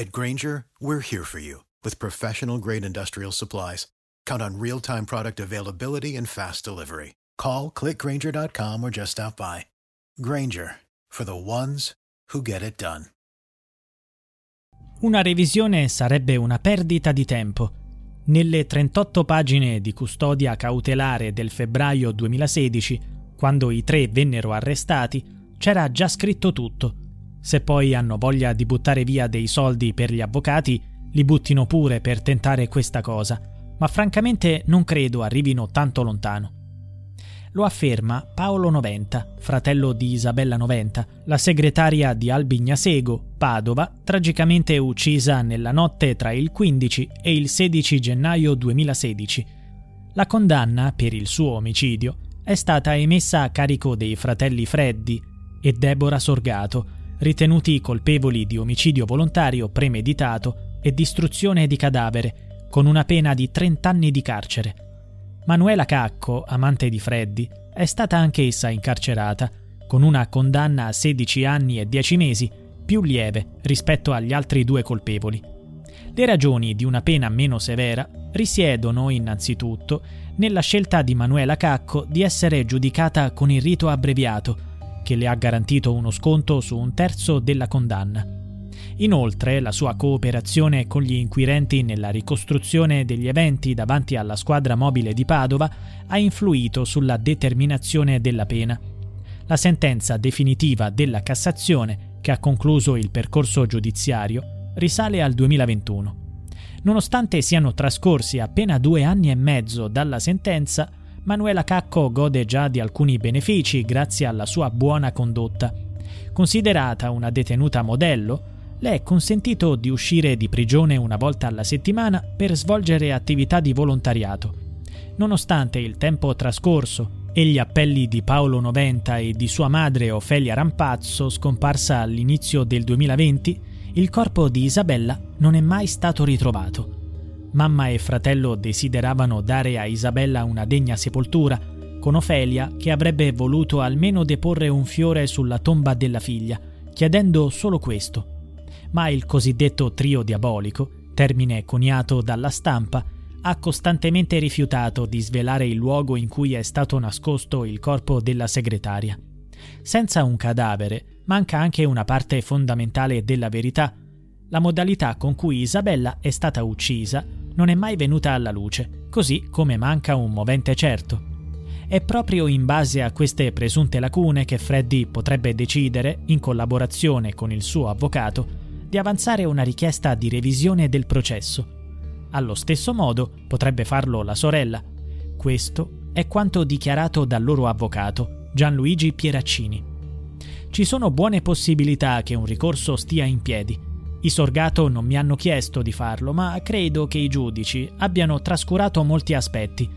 At Granger, we're here for you with professional grade industrial supplies. Count on real time product availability and fast delivery. Call clickgranger.com or just stop by. Granger for the ones who get it done. Una revisione sarebbe una perdita di tempo. Nelle 38 pagine di custodia cautelare del febbraio 2016, quando i tre vennero arrestati, c'era già scritto tutto. Se poi hanno voglia di buttare via dei soldi per gli avvocati, li buttino pure per tentare questa cosa, ma francamente non credo arrivino tanto lontano. Lo afferma Paolo Noventa, fratello di Isabella Noventa, la segretaria di Albignasego, Padova, tragicamente uccisa nella notte tra il 15 e il 16 gennaio 2016. La condanna per il suo omicidio è stata emessa a carico dei fratelli Freddi e Deborah Sorgato, ritenuti colpevoli di omicidio volontario premeditato e distruzione di cadavere, con una pena di 30 anni di carcere. Manuela Cacco, amante di Freddy, è stata anch'essa incarcerata, con una condanna a 16 anni e 10 mesi, più lieve rispetto agli altri due colpevoli. Le ragioni di una pena meno severa risiedono, innanzitutto, nella scelta di Manuela Cacco di essere giudicata con il rito abbreviato, che le ha garantito uno sconto su un terzo della condanna. Inoltre, la sua cooperazione con gli inquirenti nella ricostruzione degli eventi davanti alla squadra mobile di Padova ha influito sulla determinazione della pena. La sentenza definitiva della Cassazione, che ha concluso il percorso giudiziario, risale al 2021. Nonostante siano trascorsi appena due anni e mezzo dalla sentenza, Manuela Cacco gode già di alcuni benefici grazie alla sua buona condotta. Considerata una detenuta modello, le è consentito di uscire di prigione una volta alla settimana per svolgere attività di volontariato. Nonostante il tempo trascorso e gli appelli di Paolo Noventa e di sua madre Ofelia Rampazzo, scomparsa all'inizio del 2020, il corpo di Isabella non è mai stato ritrovato. Mamma e fratello desideravano dare a Isabella una degna sepoltura, con Ofelia che avrebbe voluto almeno deporre un fiore sulla tomba della figlia, chiedendo solo questo ma il cosiddetto trio diabolico, termine coniato dalla stampa, ha costantemente rifiutato di svelare il luogo in cui è stato nascosto il corpo della segretaria. Senza un cadavere manca anche una parte fondamentale della verità. La modalità con cui Isabella è stata uccisa non è mai venuta alla luce, così come manca un movente certo. È proprio in base a queste presunte lacune che Freddy potrebbe decidere, in collaborazione con il suo avvocato, di avanzare una richiesta di revisione del processo. Allo stesso modo potrebbe farlo la sorella. Questo è quanto dichiarato dal loro avvocato, Gianluigi Pieraccini. Ci sono buone possibilità che un ricorso stia in piedi. I Sorgato non mi hanno chiesto di farlo, ma credo che i giudici abbiano trascurato molti aspetti.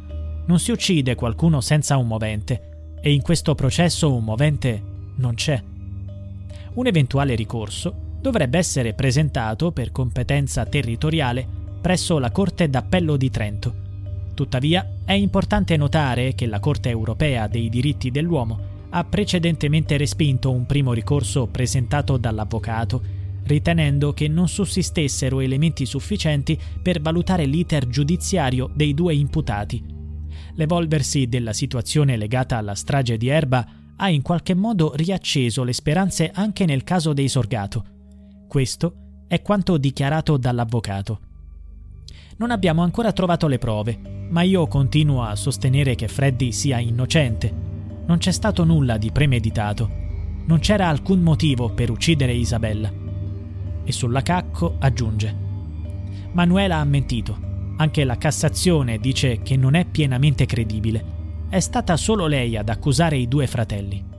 Non si uccide qualcuno senza un movente, e in questo processo un movente non c'è. Un eventuale ricorso dovrebbe essere presentato per competenza territoriale presso la Corte d'Appello di Trento. Tuttavia, è importante notare che la Corte europea dei diritti dell'uomo ha precedentemente respinto un primo ricorso presentato dall'avvocato, ritenendo che non sussistessero elementi sufficienti per valutare l'iter giudiziario dei due imputati. L'evolversi della situazione legata alla strage di Erba ha in qualche modo riacceso le speranze anche nel caso dei Sorgato. Questo è quanto dichiarato dall'avvocato. Non abbiamo ancora trovato le prove, ma io continuo a sostenere che Freddy sia innocente. Non c'è stato nulla di premeditato. Non c'era alcun motivo per uccidere Isabella. E sulla Cacco aggiunge: Manuela ha mentito. Anche la Cassazione dice che non è pienamente credibile. È stata solo lei ad accusare i due fratelli.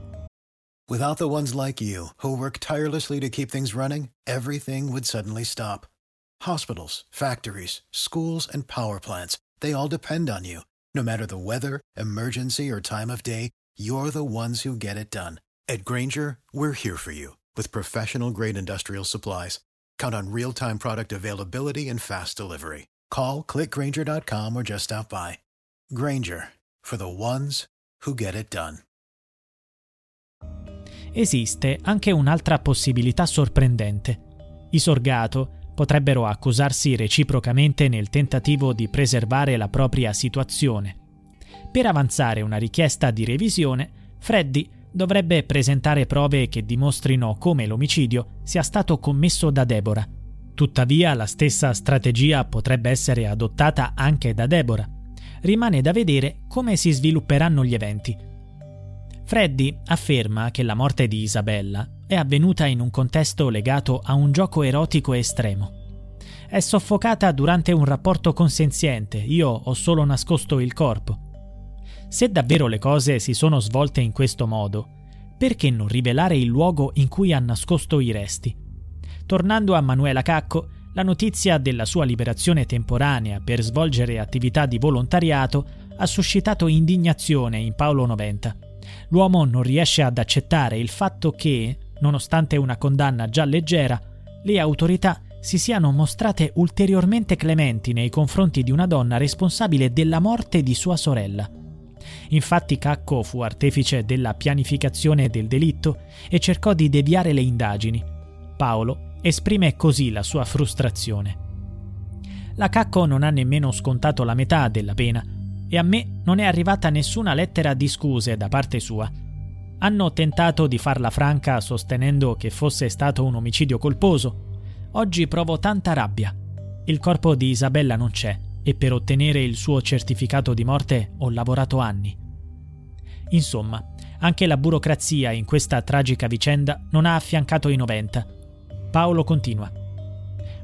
Without the ones like you, who work tirelessly to keep things running, everything would suddenly stop. Hospitals, factories, schools, and power plants, they all depend on you. No matter the weather, emergency, or time of day, you're the ones who get it done. At Granger, we're here for you with professional grade industrial supplies. Count on real time product availability and fast delivery. Call clickgranger.com or just stop by. Granger for the ones who get it done. Esiste anche un'altra possibilità sorprendente. I Sorgato potrebbero accusarsi reciprocamente nel tentativo di preservare la propria situazione. Per avanzare una richiesta di revisione, Freddy dovrebbe presentare prove che dimostrino come l'omicidio sia stato commesso da Deborah. Tuttavia la stessa strategia potrebbe essere adottata anche da Deborah. Rimane da vedere come si svilupperanno gli eventi. Freddy afferma che la morte di Isabella è avvenuta in un contesto legato a un gioco erotico estremo. È soffocata durante un rapporto consenziente, io ho solo nascosto il corpo. Se davvero le cose si sono svolte in questo modo, perché non rivelare il luogo in cui ha nascosto i resti? Tornando a Manuela Cacco, la notizia della sua liberazione temporanea per svolgere attività di volontariato ha suscitato indignazione in Paolo Noventa. L'uomo non riesce ad accettare il fatto che, nonostante una condanna già leggera, le autorità si siano mostrate ulteriormente clementi nei confronti di una donna responsabile della morte di sua sorella. Infatti Cacco fu artefice della pianificazione del delitto e cercò di deviare le indagini. Paolo esprime così la sua frustrazione. La Cacco non ha nemmeno scontato la metà della pena e a me non è arrivata nessuna lettera di scuse da parte sua. Hanno tentato di farla franca sostenendo che fosse stato un omicidio colposo. Oggi provo tanta rabbia. Il corpo di Isabella non c'è e per ottenere il suo certificato di morte ho lavorato anni. Insomma, anche la burocrazia in questa tragica vicenda non ha affiancato i 90. Paolo continua.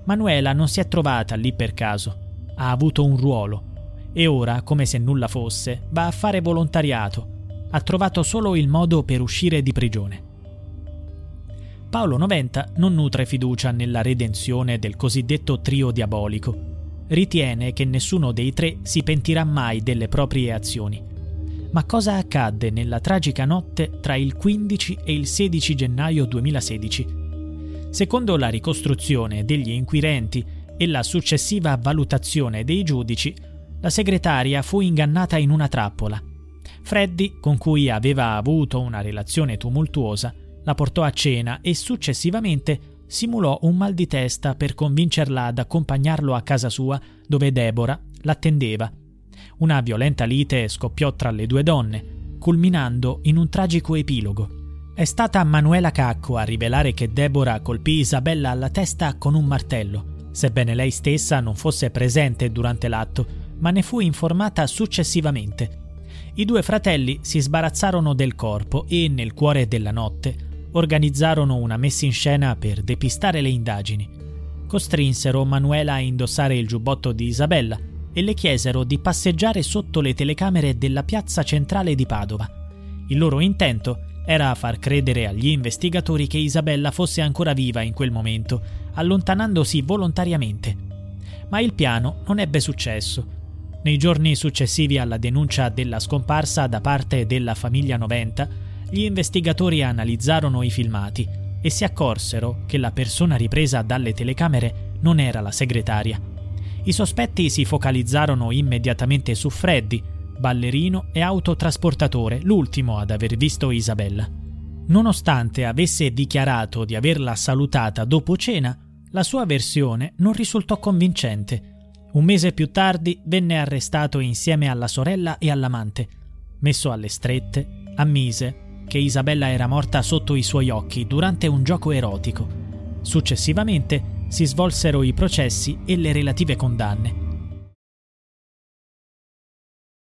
Manuela non si è trovata lì per caso, ha avuto un ruolo e ora, come se nulla fosse, va a fare volontariato. Ha trovato solo il modo per uscire di prigione. Paolo Noventa non nutre fiducia nella redenzione del cosiddetto trio diabolico. Ritiene che nessuno dei tre si pentirà mai delle proprie azioni. Ma cosa accadde nella tragica notte tra il 15 e il 16 gennaio 2016? Secondo la ricostruzione degli inquirenti e la successiva valutazione dei giudici, la segretaria fu ingannata in una trappola. Freddy, con cui aveva avuto una relazione tumultuosa, la portò a cena e successivamente simulò un mal di testa per convincerla ad accompagnarlo a casa sua dove Deborah l'attendeva. Una violenta lite scoppiò tra le due donne, culminando in un tragico epilogo. È stata Manuela Cacco a rivelare che Deborah colpì Isabella alla testa con un martello, sebbene lei stessa non fosse presente durante l'atto ma ne fu informata successivamente. I due fratelli si sbarazzarono del corpo e, nel cuore della notte, organizzarono una messa in scena per depistare le indagini. Costrinsero Manuela a indossare il giubbotto di Isabella e le chiesero di passeggiare sotto le telecamere della piazza centrale di Padova. Il loro intento era far credere agli investigatori che Isabella fosse ancora viva in quel momento, allontanandosi volontariamente. Ma il piano non ebbe successo nei giorni successivi alla denuncia della scomparsa da parte della famiglia 90, gli investigatori analizzarono i filmati e si accorsero che la persona ripresa dalle telecamere non era la segretaria. I sospetti si focalizzarono immediatamente su Freddy, ballerino e autotrasportatore, l'ultimo ad aver visto Isabella. Nonostante avesse dichiarato di averla salutata dopo cena, la sua versione non risultò convincente. Un mese più tardi venne arrestato insieme alla sorella e all'amante. Messo alle strette, ammise che Isabella era morta sotto i suoi occhi durante un gioco erotico. Successivamente si svolsero i processi e le relative condanne.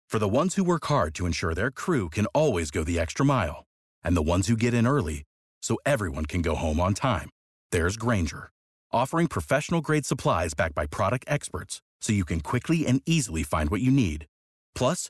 For the ones who work hard to ensure their crew can always go the extra mile, and the ones who get in early so everyone can go home on time, there's Granger, offering professional grade supplies backed by product experts so you can quickly and easily find what you need. Plus,